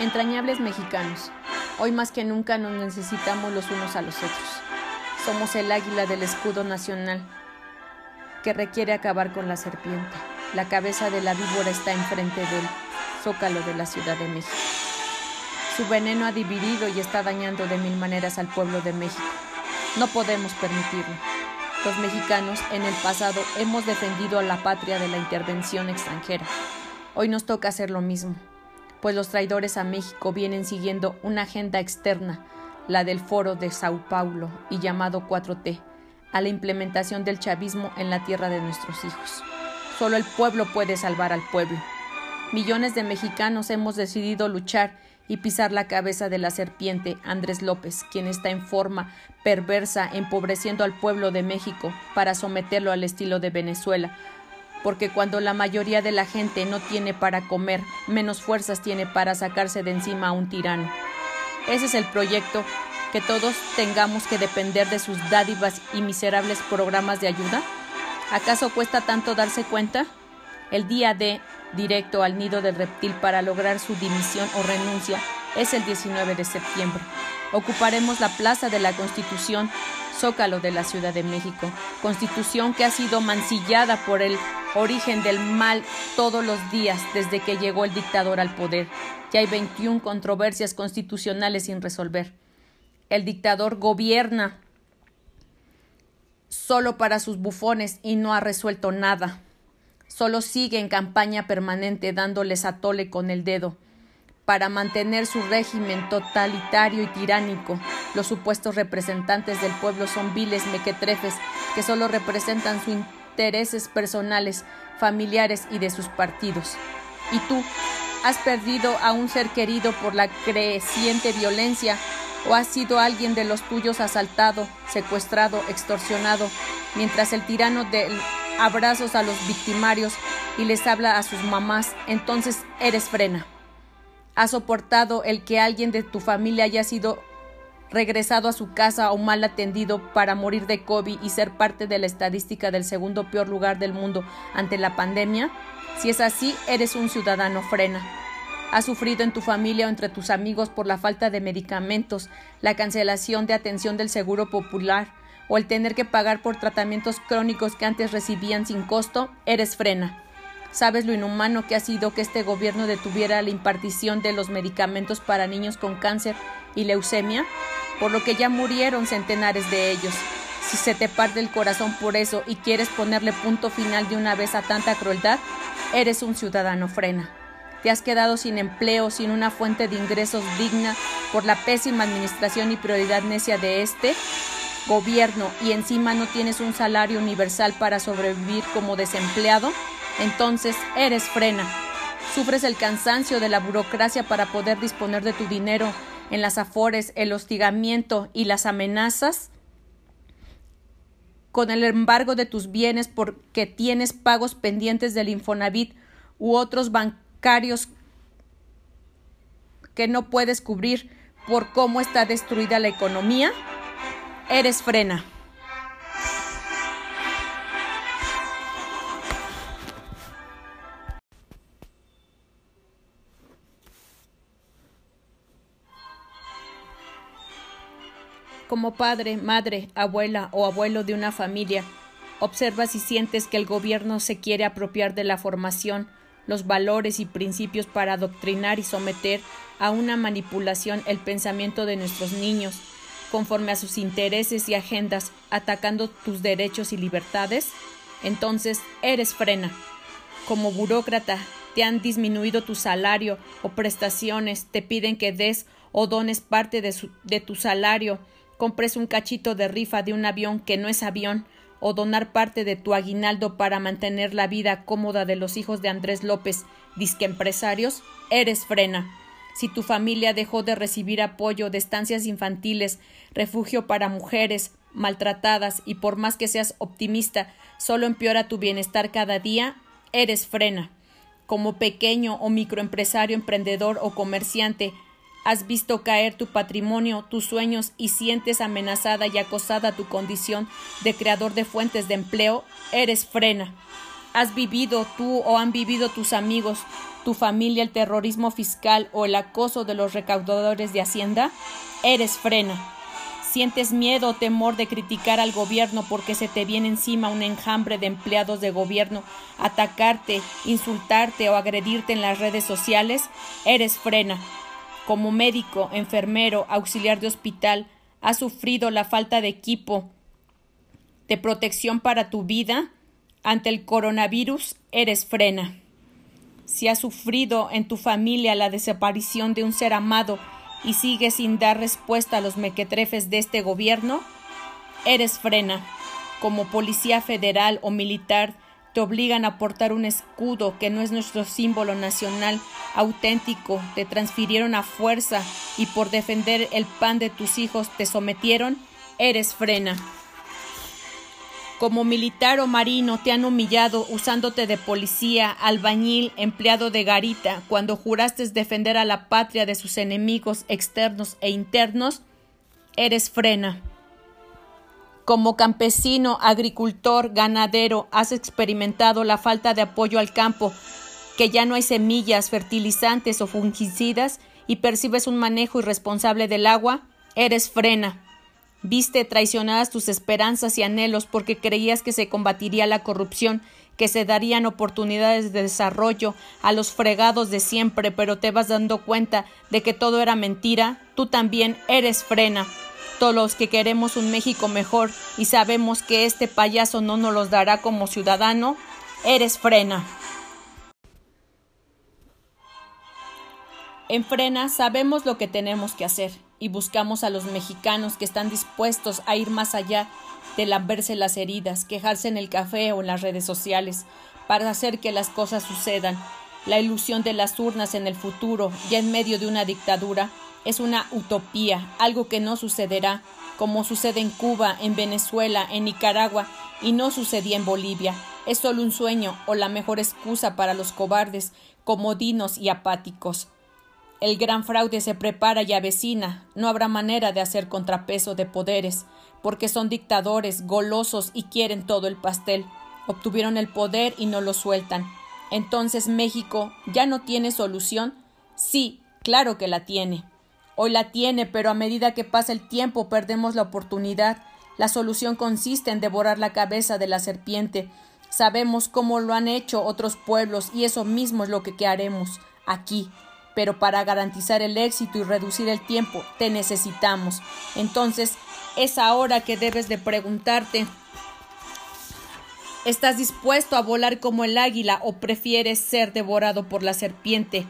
Entrañables mexicanos, hoy más que nunca nos necesitamos los unos a los otros. Somos el águila del escudo nacional que requiere acabar con la serpiente. La cabeza de la víbora está enfrente del zócalo de la Ciudad de México. Su veneno ha dividido y está dañando de mil maneras al pueblo de México. No podemos permitirlo. Los mexicanos en el pasado hemos defendido a la patria de la intervención extranjera. Hoy nos toca hacer lo mismo pues los traidores a México vienen siguiendo una agenda externa, la del Foro de Sao Paulo y llamado 4T, a la implementación del chavismo en la tierra de nuestros hijos. Solo el pueblo puede salvar al pueblo. Millones de mexicanos hemos decidido luchar y pisar la cabeza de la serpiente Andrés López, quien está en forma perversa empobreciendo al pueblo de México para someterlo al estilo de Venezuela, porque cuando la mayoría de la gente no tiene para comer, menos fuerzas tiene para sacarse de encima a un tirano. Ese es el proyecto, que todos tengamos que depender de sus dádivas y miserables programas de ayuda. ¿Acaso cuesta tanto darse cuenta? El día de directo al nido del reptil para lograr su dimisión o renuncia es el 19 de septiembre. Ocuparemos la Plaza de la Constitución, Zócalo de la Ciudad de México, constitución que ha sido mancillada por el origen del mal todos los días desde que llegó el dictador al poder. Ya hay 21 controversias constitucionales sin resolver. El dictador gobierna solo para sus bufones y no ha resuelto nada. Solo sigue en campaña permanente dándoles a tole con el dedo para mantener su régimen totalitario y tiránico. Los supuestos representantes del pueblo son viles mequetrefes que solo representan su intereses personales, familiares y de sus partidos. ¿Y tú? ¿Has perdido a un ser querido por la creciente violencia o has sido alguien de los tuyos asaltado, secuestrado, extorsionado, mientras el tirano de abrazos a los victimarios y les habla a sus mamás, entonces eres frena. ¿Has soportado el que alguien de tu familia haya sido regresado a su casa o mal atendido para morir de COVID y ser parte de la estadística del segundo peor lugar del mundo ante la pandemia? Si es así, eres un ciudadano frena. ¿Has sufrido en tu familia o entre tus amigos por la falta de medicamentos, la cancelación de atención del seguro popular o el tener que pagar por tratamientos crónicos que antes recibían sin costo? Eres frena. ¿Sabes lo inhumano que ha sido que este gobierno detuviera la impartición de los medicamentos para niños con cáncer y leucemia? Por lo que ya murieron centenares de ellos. Si se te parte el corazón por eso y quieres ponerle punto final de una vez a tanta crueldad, eres un ciudadano frena. Te has quedado sin empleo, sin una fuente de ingresos digna por la pésima administración y prioridad necia de este gobierno y encima no tienes un salario universal para sobrevivir como desempleado entonces eres frena. Sufres el cansancio de la burocracia para poder disponer de tu dinero en las afores, el hostigamiento y las amenazas con el embargo de tus bienes porque tienes pagos pendientes del Infonavit u otros bancarios que no puedes cubrir por cómo está destruida la economía, eres frena. Como padre, madre, abuela o abuelo de una familia, observas y sientes que el gobierno se quiere apropiar de la formación, los valores y principios para adoctrinar y someter a una manipulación el pensamiento de nuestros niños, conforme a sus intereses y agendas, atacando tus derechos y libertades, entonces eres frena. Como burócrata, te han disminuido tu salario o prestaciones, te piden que des o dones parte de, de tu salario, compres un cachito de rifa de un avión que no es avión, o donar parte de tu aguinaldo para mantener la vida cómoda de los hijos de Andrés López, disque empresarios, eres frena. Si tu familia dejó de recibir apoyo de estancias infantiles, refugio para mujeres maltratadas y por más que seas optimista, solo empeora tu bienestar cada día, eres frena. Como pequeño o microempresario, emprendedor o comerciante, Has visto caer tu patrimonio, tus sueños y sientes amenazada y acosada tu condición de creador de fuentes de empleo, eres frena. ¿Has vivido tú o han vivido tus amigos, tu familia el terrorismo fiscal o el acoso de los recaudadores de Hacienda? Eres frena. ¿Sientes miedo o temor de criticar al gobierno porque se te viene encima un enjambre de empleados de gobierno, atacarte, insultarte o agredirte en las redes sociales? Eres frena. Como médico, enfermero, auxiliar de hospital, has sufrido la falta de equipo de protección para tu vida? Ante el coronavirus eres frena. Si has sufrido en tu familia la desaparición de un ser amado y sigues sin dar respuesta a los mequetrefes de este gobierno, eres frena. Como policía federal o militar, te obligan a portar un escudo que no es nuestro símbolo nacional auténtico, te transfirieron a fuerza y por defender el pan de tus hijos te sometieron, eres frena. Como militar o marino te han humillado usándote de policía, albañil, empleado de garita, cuando juraste defender a la patria de sus enemigos externos e internos, eres frena. Como campesino, agricultor, ganadero, has experimentado la falta de apoyo al campo, que ya no hay semillas, fertilizantes o fungicidas y percibes un manejo irresponsable del agua, eres frena. Viste traicionadas tus esperanzas y anhelos porque creías que se combatiría la corrupción, que se darían oportunidades de desarrollo a los fregados de siempre, pero te vas dando cuenta de que todo era mentira, tú también eres frena. Todos los que queremos un México mejor y sabemos que este payaso no nos los dará como ciudadano, eres frena. En frena sabemos lo que tenemos que hacer y buscamos a los mexicanos que están dispuestos a ir más allá de lamberse las heridas, quejarse en el café o en las redes sociales, para hacer que las cosas sucedan. La ilusión de las urnas en el futuro, ya en medio de una dictadura, es una utopía, algo que no sucederá, como sucede en Cuba, en Venezuela, en Nicaragua, y no sucedía en Bolivia. Es solo un sueño o la mejor excusa para los cobardes, comodinos y apáticos. El gran fraude se prepara y avecina. No habrá manera de hacer contrapeso de poderes, porque son dictadores, golosos y quieren todo el pastel. Obtuvieron el poder y no lo sueltan. Entonces México ya no tiene solución. Sí, claro que la tiene. Hoy la tiene, pero a medida que pasa el tiempo perdemos la oportunidad. La solución consiste en devorar la cabeza de la serpiente. Sabemos cómo lo han hecho otros pueblos y eso mismo es lo que haremos aquí pero para garantizar el éxito y reducir el tiempo te necesitamos. Entonces, es ahora que debes de preguntarte, ¿estás dispuesto a volar como el águila o prefieres ser devorado por la serpiente?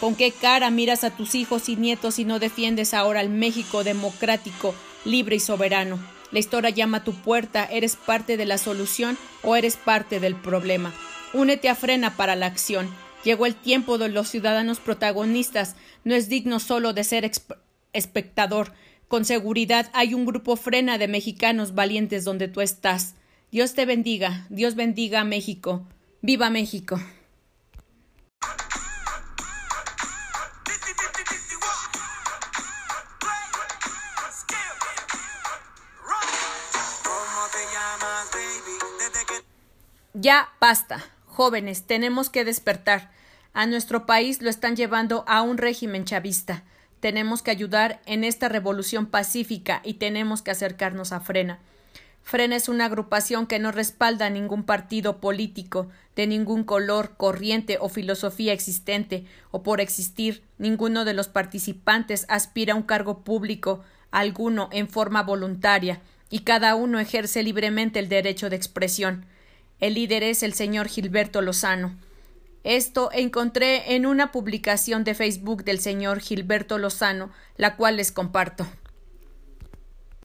¿Con qué cara miras a tus hijos y nietos y no defiendes ahora al México democrático, libre y soberano? La historia llama a tu puerta, ¿eres parte de la solución o eres parte del problema? Únete a Frena para la acción. Llegó el tiempo de los ciudadanos protagonistas. No es digno solo de ser espectador. Con seguridad hay un grupo frena de mexicanos valientes donde tú estás. Dios te bendiga. Dios bendiga a México. ¡Viva México! Ya basta. Jóvenes, tenemos que despertar. A nuestro país lo están llevando a un régimen chavista. Tenemos que ayudar en esta revolución pacífica y tenemos que acercarnos a Frena. Frena es una agrupación que no respalda a ningún partido político, de ningún color, corriente o filosofía existente, o por existir, ninguno de los participantes aspira a un cargo público alguno en forma voluntaria, y cada uno ejerce libremente el derecho de expresión. El líder es el señor Gilberto Lozano. Esto encontré en una publicación de Facebook del señor Gilberto Lozano, la cual les comparto.